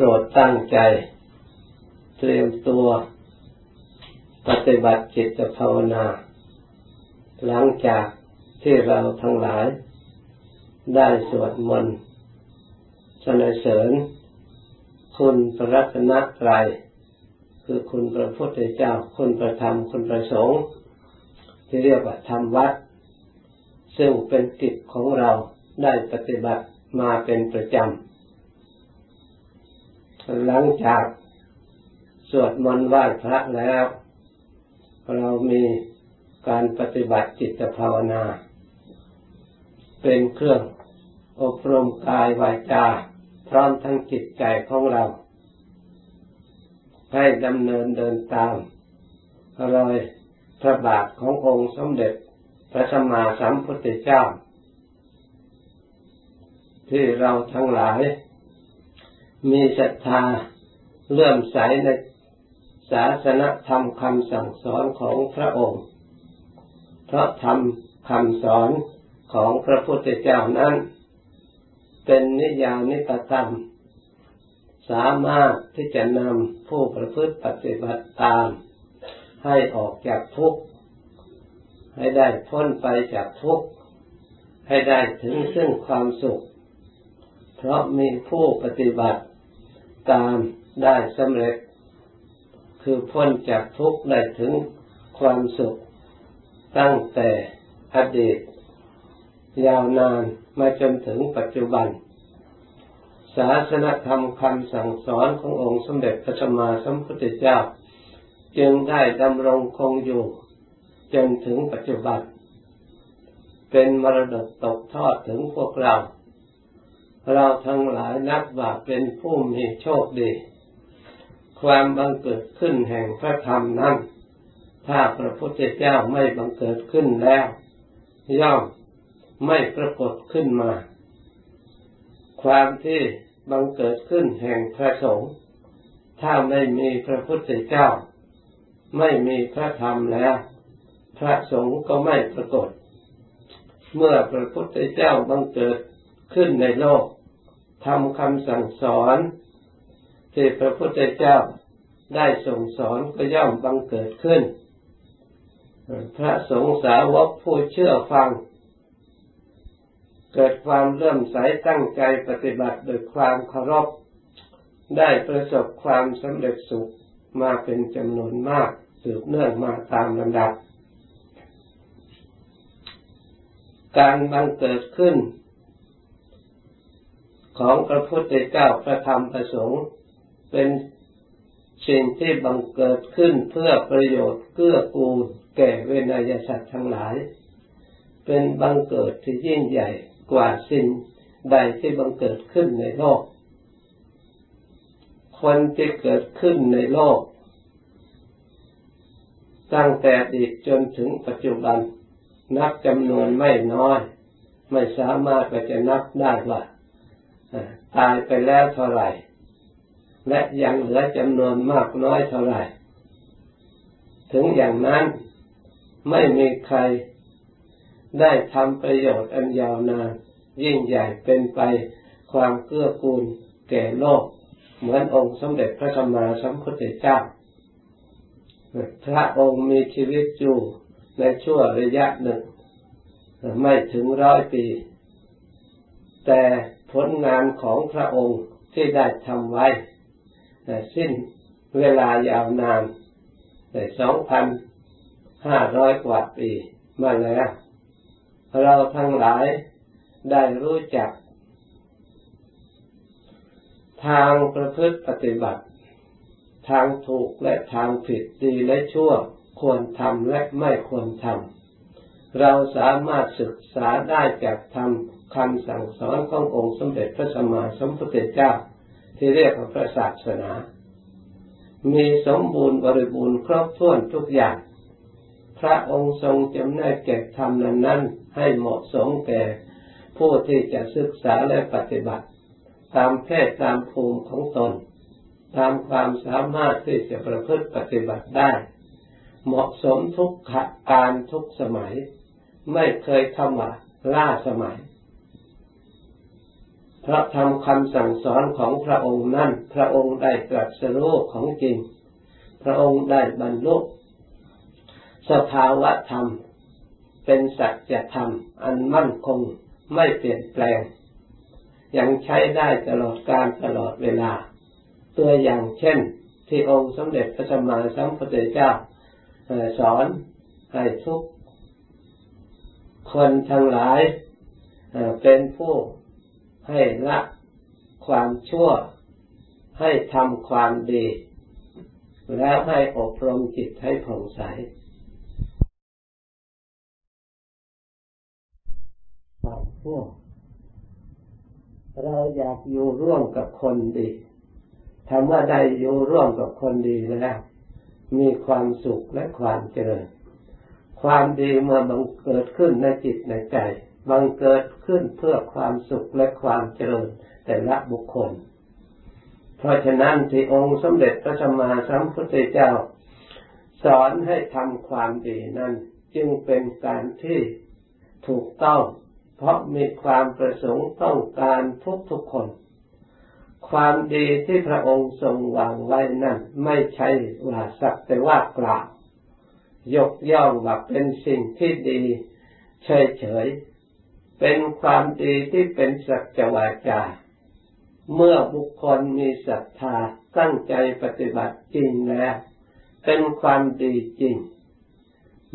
โปรดตั้งใจ เตรียมตัว ปฏิบัติจิตภาวนา หลังจากที่เราทั้งหลาย ได้สวดมนต์สนเสริญ คุณพระรัตนตรัยคือคุณพระพุทธเจ้า คุณพระธรรม คุณพระสงฆ์ที่เรียกว่าธรรมวัด ซึ่งเป็นกิจของเราได้ปฏิบัติมาเป็นประจำ หลังจากสวดมนต์ไหว้พระแล้ว เรามีการปฏิบัติจิตภาวนา เป็นเครื่องอบรมกายวาจา พร้อมทั้งจิตใจของเรา ให้ดำเนินเดินตามรอยพระบาทขององค์สมเด็จพระสัมมาสัมพุทธเจ้า ที่เราทั้งหลาย มีศรัทธาเลื่อมใสในศาสนธรรมคำสั่งสอนของพระองค์ เพราะธรรมคำสอนของพระพุทธเจ้านั้น เป็นนิยานิปธรรม สามารถที่จะนำผู้ประพฤติปฏิบัติตาม ให้ออกจากทุกข์ ให้ได้พ้นไปจากทุกข์ ให้ได้ถึงซึ่งความสุข เพราะมีผู้ปฏิบัติ ตามได้สำเร็จ คือพ้นจากทุกข์ได้ถึงความสุข ตั้งแต่อดีต ยาวนานมาจนถึงปัจจุบัน ศาสนธรรมคำสั่งสอนขององค์สมเด็จพระสัมมาสัมพุทธเจ้า จึงได้ดำรงคงอยู่ จนถึงปัจจุบัน เป็นมรดกตกทอดถึงพวกเรา เราทั้งหลายนับว่าเป็นผู้มีโชคดี ความบังเกิดขึ้นแห่งพระธรรมนั้น ถ้าพระพุทธเจ้าไม่บังเกิดขึ้นแล้ว ย่อมไม่ปรากฏขึ้นมา ความที่บังเกิดขึ้นแห่งพระสงฆ์ถ้าไม่มีพระพุทธเจ้า ไม่มีพระธรรมแล้ว พระสงฆ์ก็ไม่ปรากฏ เมื่อพระพุทธเจ้าบังเกิดขึ้นในโลก ทำคำสั่งสอนที่พระพุทธเจ้าได้ส่งสอนก็ย่อมบังเกิดขึ้น พระสงฆ์สาวกผู้เชื่อฟัง เกิดความเลื่มใสตั้งใจปฏิบัติโดยความเคารพ ได้ประสบความสำเร็จสุขมาเป็นจำนวนมากสืบเนื่องมาตามลำดับ การบังเกิดขึ้น ของพระพุทธเจ้าพระธรรมพระสงฆ์เป็นสิ่งที่บังเกิดขึ้นเพื่อประโยชน์เกื้อกูลแก่เวนยสัตว์ทั้งหลาย เป็นบังเกิดที่ยิ่งใหญ่กว่าสิ่งใดที่บังเกิดขึ้นในโลก คนที่เกิดขึ้นในโลก ตั้งแต่อดีตจนถึงปัจจุบัน นับจำนวนไม่น้อย ไม่สามารถจะนับได้ว่า ตายไปแล้วเท่าไหร่ และยังเหลือจำนวนมากน้อยเท่าไหร่ ถึงอย่างนั้นไม่มีใครได้ทำประโยชน์อันยาวนาน ยิ่งใหญ่เป็นไปความเกื้อกูลแก่โลก เหมือนองค์สมเด็จพระสัมมาสัมพุทธเจ้า พระองค์มีชีวิตอยู่ในช่วงระยะหนึ่ง ไม่ถึงร้อยปี แต่ ผลงานของพระองค์ที่ได้ทำไว้สิ้นเวลายาวนานในสองพันห้าร้อยกว่าปีมาแล้ว เราทั้งหลายได้รู้จัก ทางประพฤติปฏิบัติ ทางถูกและทางผิดดีและชั่วควรทำและไม่ควรทำเราสามารถศึกษาได้จากธรรม คำสั่งสอนขององค์สมเด็จพระสัมมาสัมพุทธเจ้า ที่เรียกว่าพระศาสนา มีสมบูรณ์บริบูรณ์ครบถ้วนทุกอย่าง พระองค์ทรงจำแนกแก่ธรรมนั้นให้เหมาะสมแก่ผู้ที่จะศึกษาและปฏิบัติ ตามเพศตามภูมิของตน ตามความสามารถที่จะประพฤติปฏิบัติได้ เหมาะสมทุกการทุกสมัย ไม่เคยคำว่าล่าสมัย พเพราะทำคำสั่งสอนของพระองค์นั้น พระองค์ได้ตรัสรู้ของจริง พระองค์ได้บรรลุสภาวะธรรม เป็นสัจธรรม อันมั่นคงไม่เปลี่ยนแปลง ยังใช้ได้ตลอดการตลอดเวลา ตัวอย่างเช่น ที่องค์สมเด็จพระสัมมาสัมพุทธเจ้าสอนให้ทุกคนทั้งหลายเป็นผู้ ให้ละความชั่ว ให้ทำความดี แล้วให้อบรมจิตให้ผ่องใสความชั่ว เราอยากอยู่ร่วมกับคนดีทำว่าได้อยู่ร่วมกับคนดีแล้ว มีความสุขและความเจริญ ความดีเมื่อบังเกิดขึ้นในจิตในใจ บังเกิดขึ้นเพื่อความสุขและความเจริญแต่ละบุคคล เพราะฉะนั้นที่องค์สมเด็จพระสัมมาสัมพุทธเจ้า สอนให้ทำความดีนั้น จึงเป็นการที่ถูกต้อง เพราะมีความประสงค์ต้องการทุกทุกคน ความดีที่พระองค์ทรงวางไว้นั้น ไม่ใช่ว่าสักแต่ว่ากล่าวยกย่องว่าเป็นสิ่งที่ดีเฉย เป็นความดีที่เป็นสัจวาจา เมื่อบุคคลมีศรัทธาตั้งใจปฏิบัติจริงแล้ว เป็นความดีจริง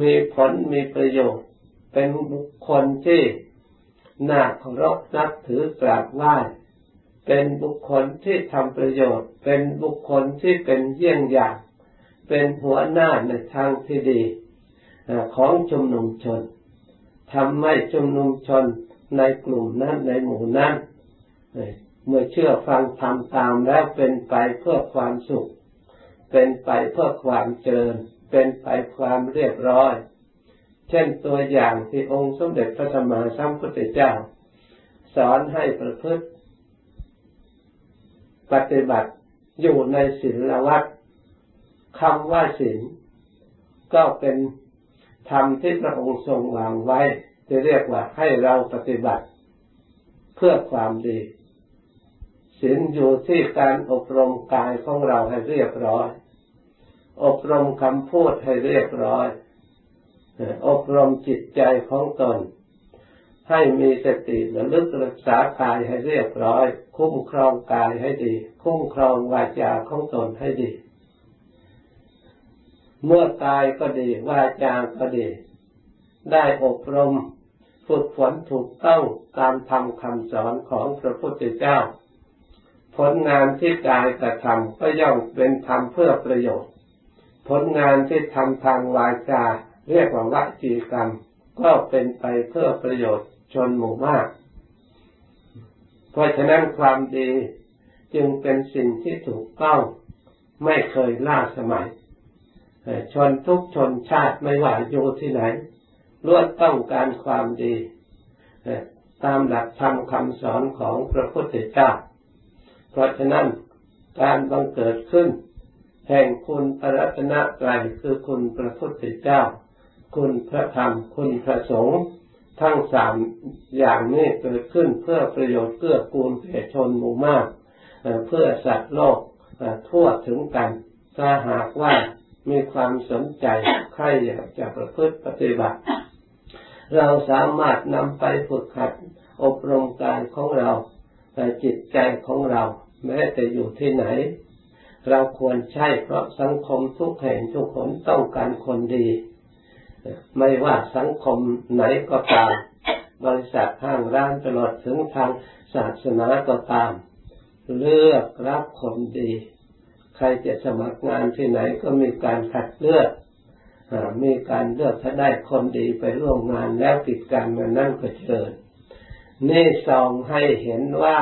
มีผลมีประโยชน์ เป็นบุคคลที่น่าเคารพนับถือกราบไหว้เป็นบุคคลที่ทำประโยชน์ เป็นบุคคลที่เป็นเยี่ยงอย่าง เป็นหัวหน้าในทางที่ดีของชุมนุมชน ทำให้ชุมนุมชนในกลุ่มนั้นในหมู่นั้นเมื่อเชื่อฟังทำตามแล้วเป็นไปเพื่อความสุข เป็นไปเพื่อความเจริญ เป็นไปความเรียบร้อย เช่นตัวอย่างที่องค์สมเด็จพระสัมมาสัมพุทธเจ้า สอนให้ประพฤติ ปฏิบัติอยู่ในศีลวัดคำว่าศีลก็เป็น ธรรมที่พระองค์ทรงวางไว้ จะเรียกว่าให้เราปฏิบัติ เพื่อความดีศีลอยู่ที่การอบรมกายของเราให้เรียบร้อย อบรมคำพูดให้เรียบร้อย อบรมจิตใจของตน ให้มีสติระลึกรักษากายให้เรียบร้อย คุ้มครองกายให้ดี คุ้มครองวาจาของตนให้ดี เมื่อกายก็ดีวาจาก็ดี ได้อบรมฝึกฝนถูกต้องตามธรรมคำสอนของพระพุทธเจ้า ผลงานที่กายกระทำก็ย่อมเป็นธรรมเพื่อประโยชน์ ผลงานที่ทำทางวาจาเรียกว่าวจีกรรม ก็เป็นไปเพื่อประโยชน์ชนหมู่มาก เพราะฉะนั้นความดีจึงเป็นสิ่งที่ถูกต้องไม่เคยล่าสมัย ชนทุกชนชาติไม่ว่าอยู่ที่ไหนล้วนต้องการความดีตามหลักธรรมคำสอนของพระพุทธเจ้า เพราะฉะนั้นการบังเกิดขึ้น แห่งคุณพระรัตนตรัยคือคุณพระพุทธเจ้า คุณพระธรรม คุณพระสงฆ์ทั้งสามอย่างนี้เกิดขึ้นเพื่อประโยชน์เพื่อกูลแก่ชนหมู่มาก เพื่อสัตว์โลกทั่วถึงกันถ้าหากว่า มีความสนใจใครอยากจะประพฤติปฏิบัติ เราสามารถนำไปฝึกหัดอบรมกายของเราแต่จิตใจของเรา แม้แต่อยู่ที่ไหน เราควรใช้เพราะสังคมทุกแห่งทุกคนต้องการคนดี ไม่ว่าสังคมไหนก็ตาม บริษัทห้างร้านตลอดถึงทางศาสนาก็ตาม เลือกรับคนดี ใครจะสมัครงานที่ไหนก็มีการคัดเลือกมีการเลือกถ้าได้คนดีไปร่วมงานแล้วกิจการงานนั่นก็เชิญนี่ส่องให้เห็นว่า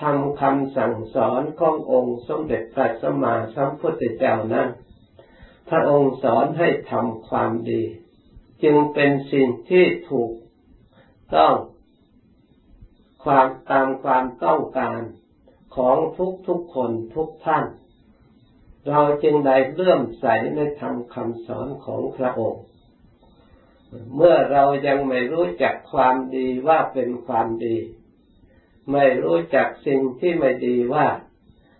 ทำคำสั่งสอนขององค์สมเด็จพระสัมมาสัมพุทธเจ้านั้น พระองค์สอนให้ทำความดี จึงเป็นสิ่งที่ถูกต้องความตามความต้องการ ของทุกทุกคนทุกท่าน เราจึงได้เลื่อมใสในธรรมคำสอนของพระองค์ เมื่อเรายังไม่รู้จักความดีว่าเป็นความดี ไม่รู้จักสิ่งที่ไม่ดีว่า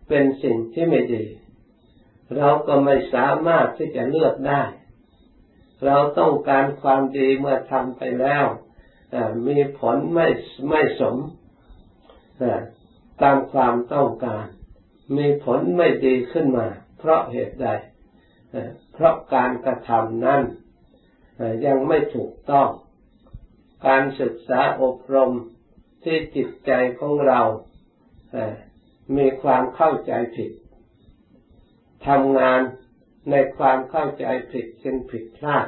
เป็นสิ่งที่ไม่ดี เราก็ไม่สามารถที่จะเลือกได้ เราต้องการความดีเมื่อทำไปแล้วมีผลไม่ไม่สม ตามความต้องการ มีผลไม่ดีขึ้นมา เพราะเหตุใด เพราะการกระทำนั้นยังไม่ถูกต้อง การศึกษาอบรมที่จิตใจของเรามีความเข้าใจผิดทำงานในความเข้าใจผิดจึงผิดพลาด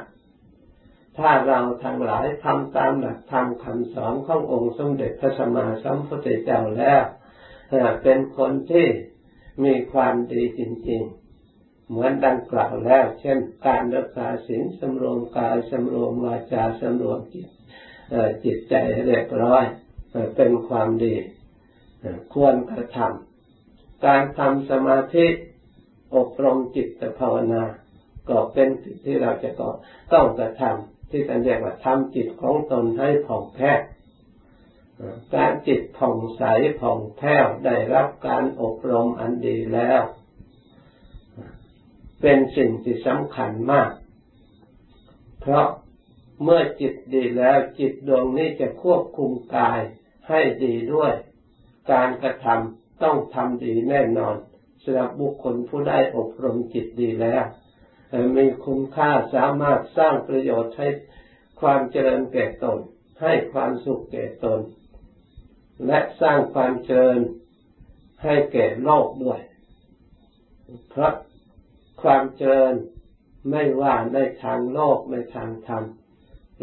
ถ้าเราทั้งหลายทำตามหลักธรรมคำสอนขององค์สมเด็จพระสัมมาสัมพุทธเจ้าแล้ว เป็นคนที่มีความดีจริง ๆ เหมือนดังกล่าวแล้ว เช่น การรักษาศีลสำรวมกายสำรวมวาจาสำรวมจิตจิตใจเรียบร้อยเป็นความดี ควรกระทำการทำสมาธิอบรมจิตภาวนา ก็เป็นสิ่งที่เราจะต้องกระทำที่ท่านเรียกว่าทำจิตของตนให้ผ่องแผ้ การจิตผ่องใสผ่องแผ้วได้รับการอบรมอันดีแล้ว เป็นสิ่งที่สำคัญมาก เพราะเมื่อจิตดีแล้วจิตดวงนี้จะควบคุมกายให้ดีด้วย การกระทำต้องทำดีแน่นอนสำหรับบุคคลผู้ได้อบรมจิตดีแล้วมีคุณค่าสามารถสร้างประโยชน์ให้ความเจริญแก่ตน ให้ความสุขแก่ตน และสร้างความเจริญให้แก่โลกด้วย เพราะความเจริญไม่ว่าในทางโลกในทางธรรม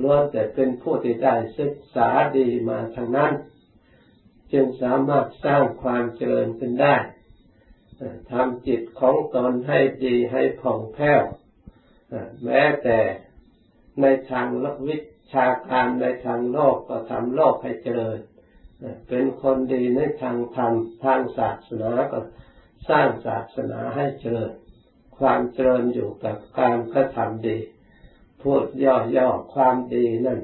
ล้วนแต่เป็นผู้ที่ได้ศึกษาดีมาทางนั้น จึงสามารถสร้างความเจริญขึ้นได้ทำจิตของตนให้ดีให้ผ่องแผ้วแม้แต่ในทางวิชาการในทางโลกก็ทำโลกให้เจริญ เป็นคนดีในทางธรรมทางศาสนาก็สร้างศาสนาให้เจริญ ความเจริญอยู่กับการกระทำดี พูดย่อๆความดีนั่น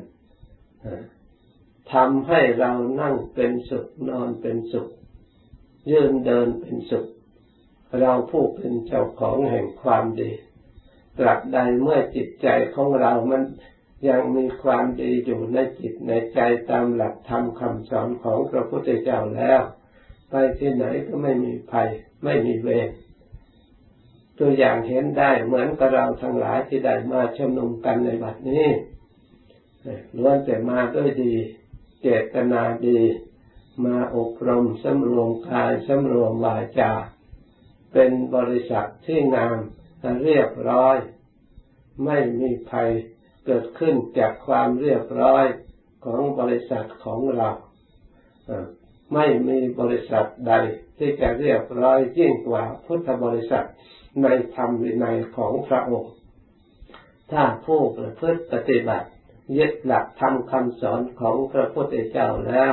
ทำให้เรานั่งเป็นสุขนอนเป็นสุข ยืนเดินเป็นสุข เราผู้เป็นเจ้าของแห่งความดีตราบใดเมื่อจิตใจของเรามัน ยังมีความดีอยู่ในจิตในใจตามหลักธรรมคำสอนของพระพุทธเจ้าแล้ว ไปที่ไหนก็ไม่มีภัย ไม่มีเวรตัวอย่างเห็นได้เหมือนกับเราทั้งหลายที่ได้มาชุมนุมกันในบัดนี้ล้วนแต่มาด้วยดี เจตนาดี มาอบรมสำรวมกายสำรวมวาจา เป็นบริษัทที่งามเรียบร้อย ไม่มีภัย เกิดขึ้นจากความเรียบร้อยของบริษัทของเราไม่มีบริษัทใดที่จะเรียบร้อยยิ่งกว่าพุทธบริษัทในธรรมวินัยของพระองค์ ถ้าผู้ประพฤติปฏิบัติยึดหลักธรรมคำสอนของพระพุทธเจ้าแล้ว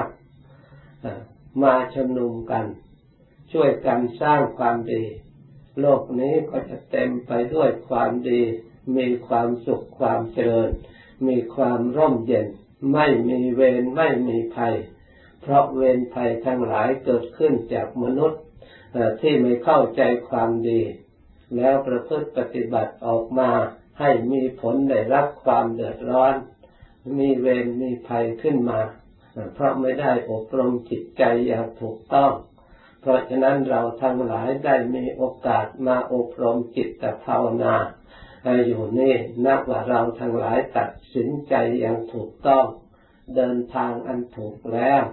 มาชุมนุมกัน ช่วยกันสร้างความดี โลกนี้ก็จะเต็มไปด้วยความดี มีความสุขความเจริญ มีความร่มเย็น ไม่มีเวรไม่มีภัย เพราะเวรภัยทั้งหลายเกิดขึ้นจากมนุษย์ที่ไม่เข้าใจความดี แล้วประพฤติปฏิบัติออกมาให้มีผลได้รับความเดือดร้อน มีเวรมีภัยขึ้นมา เพราะไม่ได้อบรมจิตใจอย่างถูกต้อง เพราะฉะนั้นเราทั้งหลายได้มีโอกาสมาอบรมจิตภาวนา อยู่นี่นับว่าเราทั้งหลายตัดสินใจอย่างถูกต้อง เดินทางอันถูกแล้ว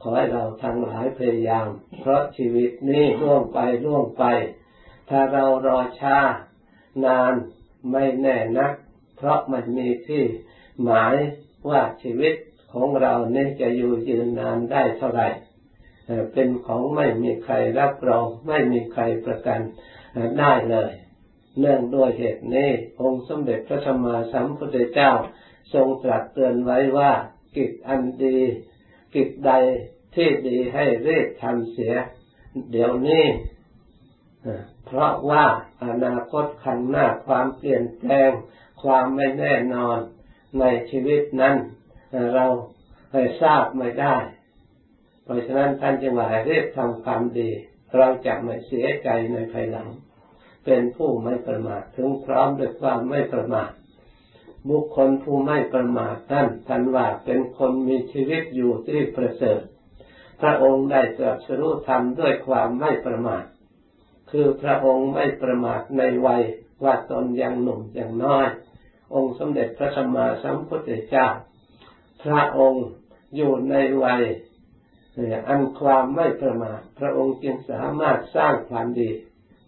ขอให้เราทั้งหลายพยายาม เพราะชีวิตนี้ล่วงไปล่วงไป ถ้าเรารอช้านานไม่แน่นัก เพราะมันมีที่หมายว่าชีวิตของเราเนี่ยจะอยู่ยืนนานได้เท่าไหร่เป็นของไม่มีใครรับรอง ไม่มีใครประกันได้เลย เนื่องด้วยเหตุนี้องค์สมเด็จพระสัมมสัมพุทธเจ้า ทรงตรัสเตือนไว้ว่า กิจอันดี กิจใดที่ดีให้รีบทำเสีย เดี๋ยวนี้เพราะว่าอนาคตข้างหน้าความเปลี่ยนแปลง ความไม่แน่นอนในชีวิตนั้น เราไม่ทราบไม่ได้ เพราะฉะนั้นท่านจึงว่าเรียกทำความดี เราจะไม่เสียใจในภายหลัง เป็นผู้ไม่ประมาทถึงพร้อมด้วยความไม่ประมาทบุคคลผู้ไม่ประมาทท่านท่านว่าเป็นคนมีชีวิตอยู่ที่ประเสริฐ พระองค์ได้ตรัสรู้ธรรมด้วยความไม่ประมาท คือพระองค์ไม่ประมาทในวัยว่าตนยังหนุ่มยังน้อย องค์สมเด็จพระสัมมาสัมพุทธเจ้า พระองค์อยู่ในวัยอันความไม่ประมาท พระองค์จึงสามารถสร้างความดี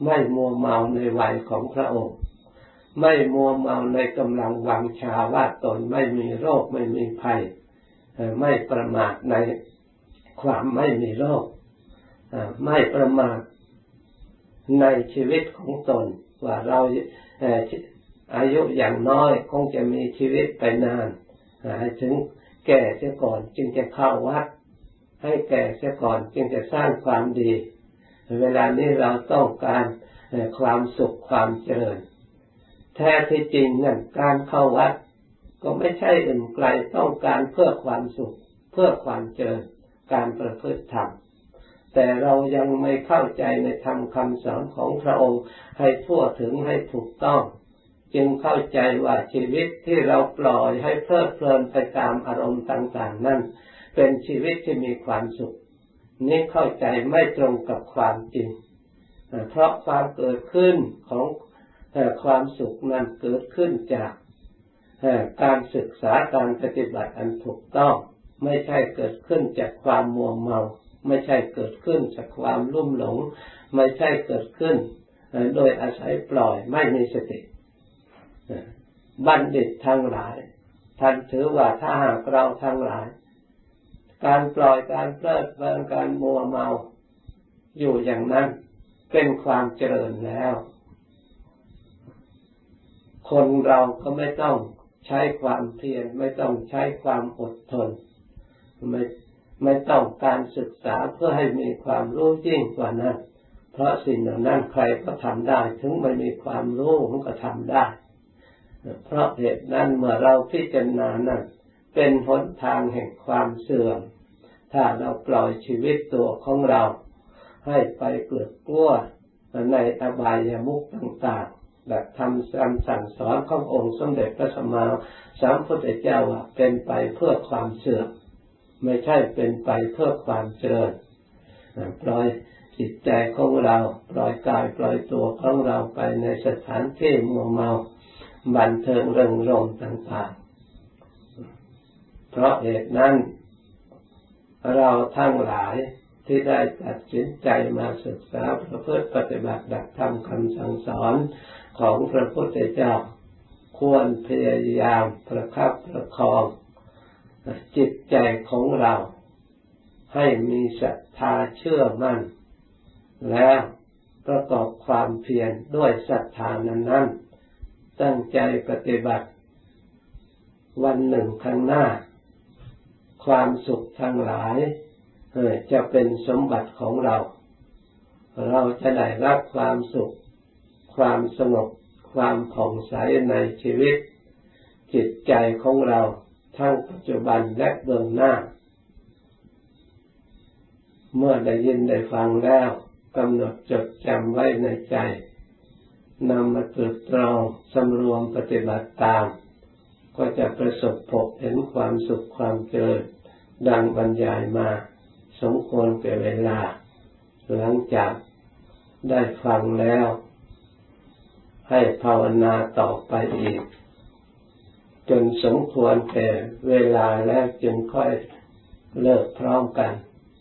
ไม่มัวเมาในวัยของพระองค์ ไม่มัวเมาในกำลังวังชาว่าตนไม่มีโรคไม่มีภัย ไม่ประมาทในความไม่มีโรค ไม่ประมาทในชีวิตของตน ว่าเราอายุอย่างน้อยคงจะมีชีวิตไปนานถึงแก่เสียก่อนจึงจะเข้าวัด ให้แก่เสียก่อนจึงจะสร้างความดี เวลานี้เราต้องการความสุขความเจริญ แท้ที่จริงนั่นการเข้าวัด ก็ไม่ใช่อื่นไกลต้องการเพื่อความสุข เพื่อความเจริญ การประพฤติธรรมแต่เรายังไม่เข้าใจในธรรมคำสอนของพระองค์ให้ทั่วถึงให้ถูกต้อง จึงเข้าใจว่าชีวิตที่เราปล่อยให้เพลิดเพลินไปตามอารมณ์ต่าง ๆ นั่นเป็นชีวิตที่มีความสุข นี่เข้าใจไม่ตรงกับความจริง เพราะความเกิดขึ้นของความสุขนั้นเกิดขึ้นจากการศึกษาการปฏิบัติอันถูกต้อง ไม่ใช่เกิดขึ้นจากความมัวเมา ไม่ใช่เกิดขึ้นจากความลุ่มหลง ไม่ใช่เกิดขึ้น โดยอาศัยปล่อยไม่มีสติบัณฑิตทั้งหลายท่านถือว่าถ้าหากเราทั้งหลาย การปล่อยการเพลิดเพลินการมัวเมา อยู่อย่างนั้น เป็นความเจริญแล้ว คนเราก็ไม่ต้องใช้ความเพียรไม่ต้องใช้ความอดทน ไม่ไม่ต้องการศึกษาเพื่อให้มีความรู้ยิ่งกว่านั้น เพราะสิ่งเหล่านั้นใครก็ทำได้ ถึงไม่มีความรู้มันก็ทำได้ เพราะเหตุนั้นเมื่อเราพิจารณานั้น เป็นหนทางแห่งความเสื่อม ถ้าเราปล่อยชีวิตตัวของเรา ให้ไปเกลือกกลัวในอบายามุขต่างๆแบบทำคำสั่งสอนขององค์สมเด็จพระสัมมาสัมพุทธเจ้าว่าเป็นไปเพื่อความเสื่อม ไม่ใช่เป็นไปเพื่อความเจริญปล่อยจิตใจของเราปล่อยกายปล่อยตัวของเราไปในสถานที่มัวเมาบันเทิงเริงรมต่างๆ เพราะเหตุนั้น เราทั้งหลายที่ได้ตัดสินใจมาศึกษาประพฤติปฏิบัติดักทำคำสั่งสอนของพระพุทธเจ้า ควรพยายามประคับประคอง จิตใจของเรา ให้มีศรัทธาเชื่อมั่น แล้วประกอบความเพียรด้วยศรัทธานั้นๆตั้งใจปฏิบัติ วันหนึ่งข้างหน้า ความสุขทั้งหลายจะเป็นสมบัติของเรา เราจะได้รับความสุข ความสงบ ความผ่องใสในชีวิต จิตใจของเราทั้งปัจจุบันและเบื้องหน้า เมื่อได้ยินได้ฟังแล้วกำหนดจดจำไว้ในใจนำมาตรึกตรองสำรวมปฏิบัติตาม ก็จะประสบพบเห็นความสุขความเจริญ ดังบรรยายมาสมควรเป็นเวลา หลังจากได้ฟังแล้ว ให้ภาวนาต่อไปอีก จนสมควรแก่เวลาแล้วจึงค่อยเลิกพร้อมกัน